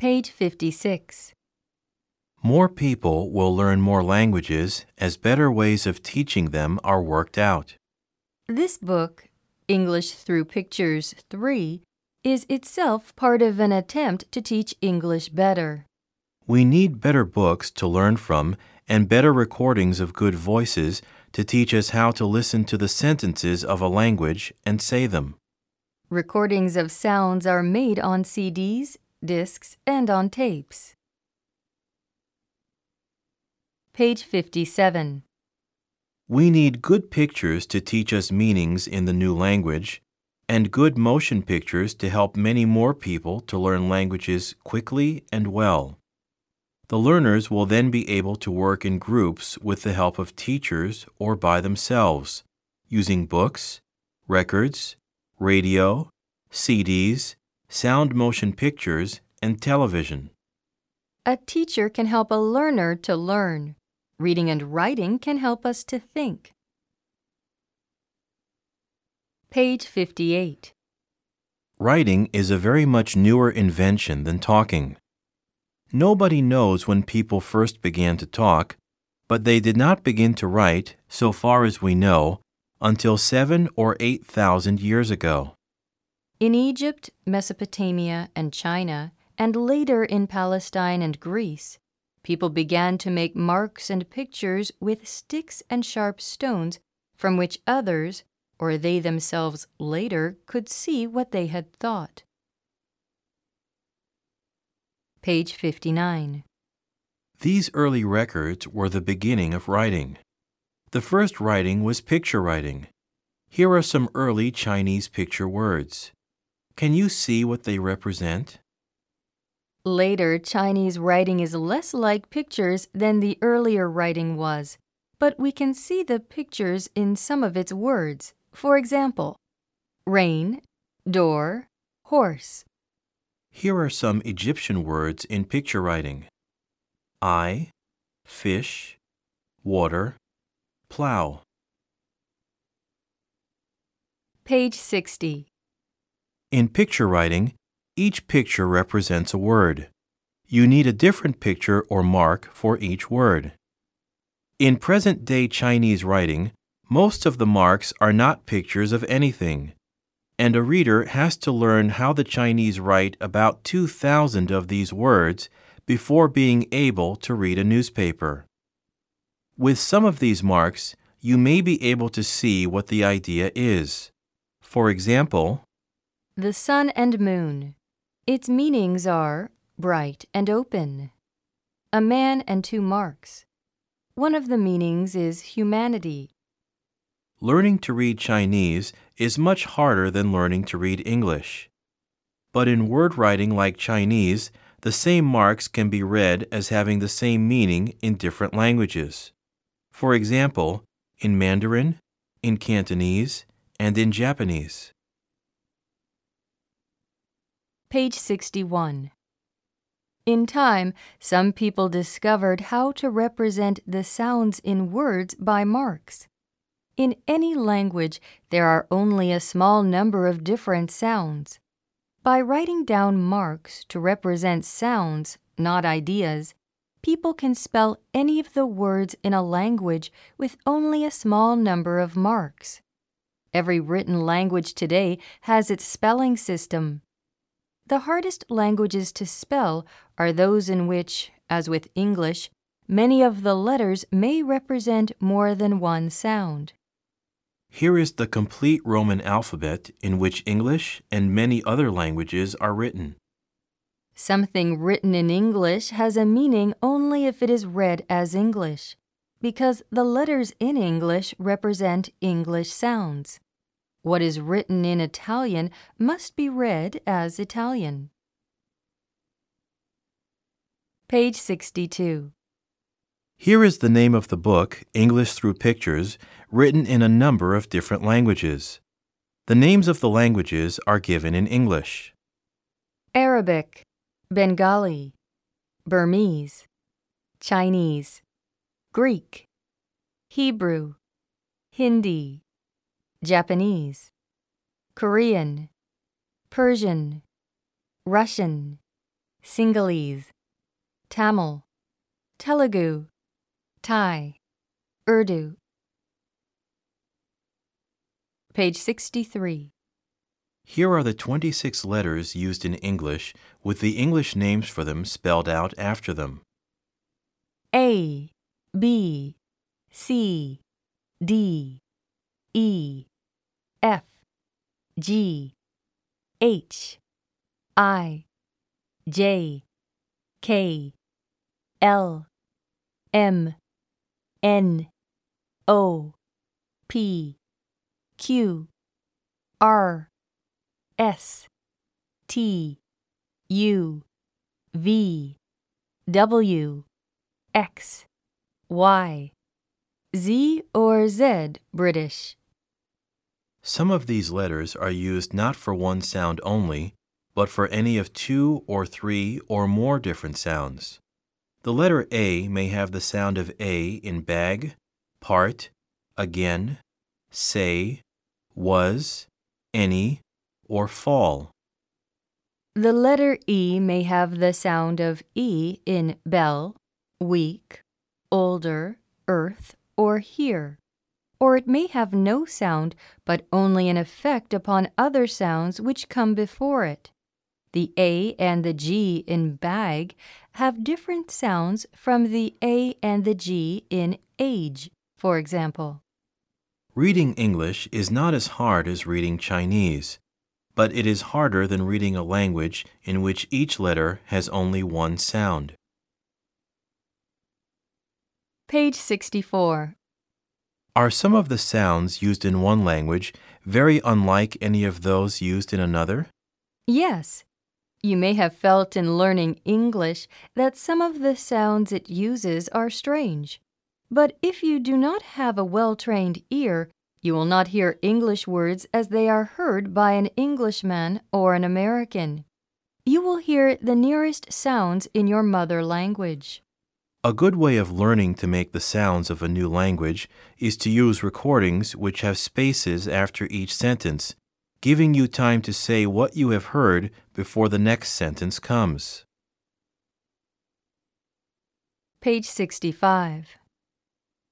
Page 56. More people will learn more languages as better ways of teaching them are worked out. This book, English Through Pictures 3, is itself part of an attempt to teach English better. We need better books to learn from and better recordings of good voices to teach us how to listen to the sentences of a language and say them. Recordings of sounds are made on CDs, discs, and on tapes. Page 57. We need good pictures to teach us meanings in the new language, and good motion pictures to help many more people to learn languages quickly and well. The learners will then be able to work in groups with the help of teachers or by themselves, using books, records, radio, CDs, sound motion pictures, and television. A teacher can help a learner to learn. Reading and writing can help us to think. Page 58. Writing is a very much newer invention than talking. Nobody knows when people first began to talk, but they did not begin to write, so far as we know, until seven or eight thousand years ago. In Egypt, Mesopotamia, and China, and later in Palestine and Greece, people began to make marks and pictures with sticks and sharp stones from which others, or they themselves later, could see what they had thought. Page 59. These early records were the beginning of writing. The first writing was picture writing. Here are some early Chinese picture words. Can you see what they represent? Later, Chinese writing is less like pictures than the earlier writing was, but we can see the pictures in some of its words. For example, rain, door, horse. Here are some Egyptian words in picture writing eye, fish, water, plow. Page 60. In picture writing, each picture represents a word. You need a different picture or mark for each word. In present day Chinese writing, most of the marks are not pictures of anything, and a reader has to learn how the Chinese write about 2,000 of these words before being able to read a newspaper. With some of these marks, you may be able to see what the idea is. For example, The sun and moon. Its meanings are bright and open. A man and two marks. One of the meanings is humanity. learning to read Chinese is much harder than learning to read English. But in word writing like Chinese, the same marks can be read as having the same meaning in different languages. For example, in Mandarin, in Cantonese, and in Japanese. Page 61. In time, some people discovered how to represent the sounds in words by marks. In any language, there are only a small number of different sounds. By writing down marks to represent sounds, not ideas, people can spell any of the words in a language with only a small number of marks. Every written language today has its spelling system. The hardest languages to spell are those in which, as with English, many of the letters may represent more than one sound. Here is the complete Roman alphabet in which English and many other languages are written. Something written in English has a meaning only if it is read as English, because the letters in English represent English sounds. What is written in Italian must be read as Italian. Page 62. Here is the name of the book, English Through Pictures, written in a number of different languages. The names of the languages are given in English. Arabic, Bengali, Burmese, Chinese, Greek, Hebrew, Hindi, Japanese, Korean, Persian, Russian, Sinhalese, Tamil, Telugu, Thai, Urdu. Page 63. Here are the 26 letters used in English with the English names for them spelled out after them. A, B, C, D, E, F, G, H, I, J, K, L, M, N, O, P, Q, R, S, T, U, V, W, X, Y, Z or Z British. Some of these letters are used not for one sound only, but for any of two or three or more different sounds. The letter A may have the sound of A in bag, part, again, say, was, any, or fall. The letter E may have the sound of E in bell, weak, older, earth, or here. Or it may have no sound, but only an effect upon other sounds which come before it. The A and the G in bag have different sounds from the A and the G in age, for example. Reading English is not as hard as reading Chinese, but it is harder than reading a language in which each letter has only one sound. Page 64. Are some of the sounds used in one language very unlike any of those used in another? Yes. You may have felt in learning English that some of the sounds it uses are strange. But if you do not have a well trained ear, you will not hear English words as they are heard by an Englishman or an American. You will hear the nearest sounds in your mother language. A good way of learning to make the sounds of a new language is to use recordings which have spaces after each sentence, giving you time to say what you have heard before the next sentence comes. Page 65.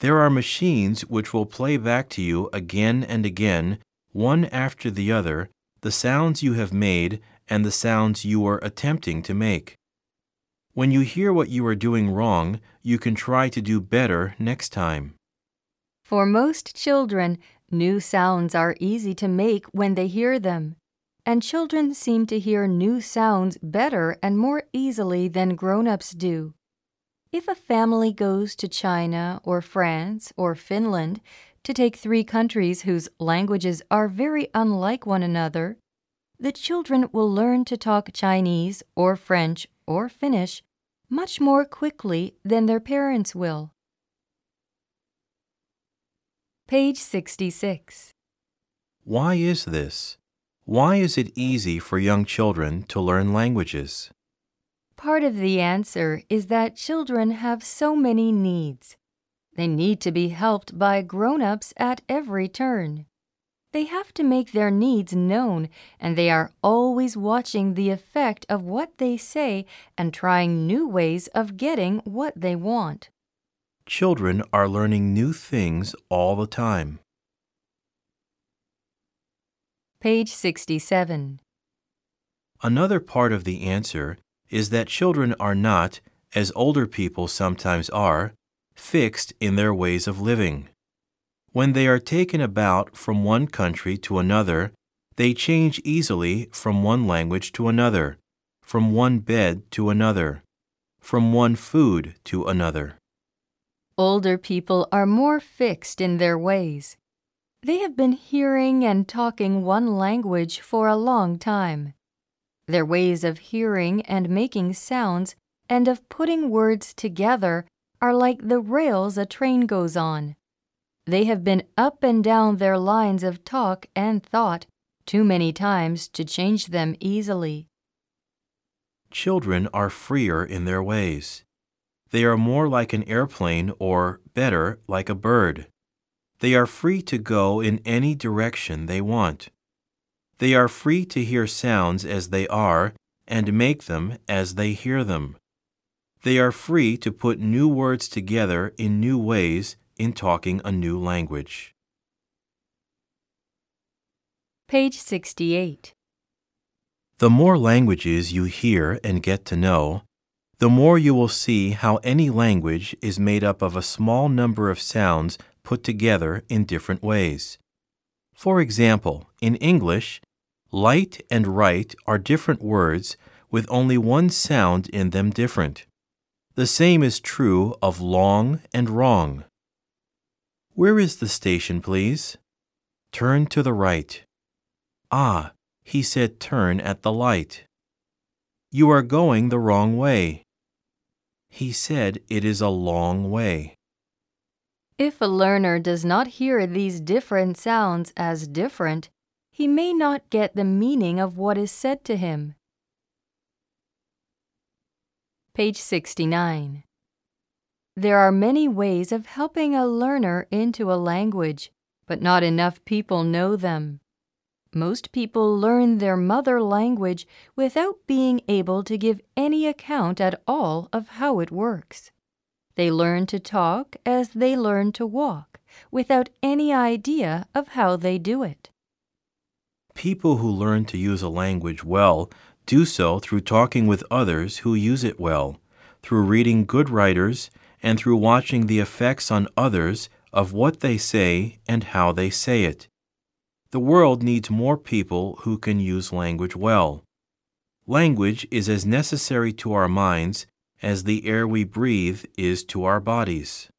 There are machines which will play back to you again and again, one after the other, the sounds you have made and the sounds you are attempting to make. When you hear what you are doing wrong, you can try to do better next time. For most children, new sounds are easy to make when they hear them, and children seem to hear new sounds better and more easily than grown ups do. If a family goes to China or France or Finland, to take three countries whose languages are very unlike one another, the children will learn to talk Chinese or French or Finnish much more quickly than their parents will. Page 66. Why is this? Why is it easy for young children to learn languages? Part of the answer is that children have so many needs. They need to be helped by grown ups at every turn. They have to make their needs known, and they are always watching the effect of what they say and trying new ways of getting what they want. Children are learning new things all the time. Page 67. Another part of the answer is that children are not, as older people sometimes are, fixed in their ways of living. When they are taken about from one country to another, they change easily from one language to another, from one bed to another, from one food to another. Older people are more fixed in their ways. They have been hearing and talking one language for a long time. Their ways of hearing and making sounds and of putting words together are like the rails a train goes on. They have been up and down their lines of talk and thought too many times to change them easily. Children are freer in their ways. They are more like an airplane or, better, like a bird. They are free to go in any direction they want. They are free to hear sounds as they are and make them as they hear them. They are free to put new words together in new ways in talking a new language. Page 68. The more languages you hear and get to know, the more you will see how any language is made up of a small number of sounds put together in different ways. For example, in English, light and right are different words with only one sound in them different. The same is true of long and wrong. Where is the station, please? Turn to the right. Ah, he said turn at the light. You are going the wrong way. He said it is a long way. If a learner does not hear these different sounds as different, he may not get the meaning of what is said to him. Page 69. There are many ways of helping a learner into a language, but not enough people know them. Most people learn their mother language without being able to give any account at all of how it works. They learn to talk as they learn to walk, without any idea of how they do it. People who learn to use a language well do so through talking with others who use it well, through reading good writers, and through watching the effects on others of what they say and how they say it. The world needs more people who can use language well. Language is as necessary to our minds as the air we breathe is to our bodies.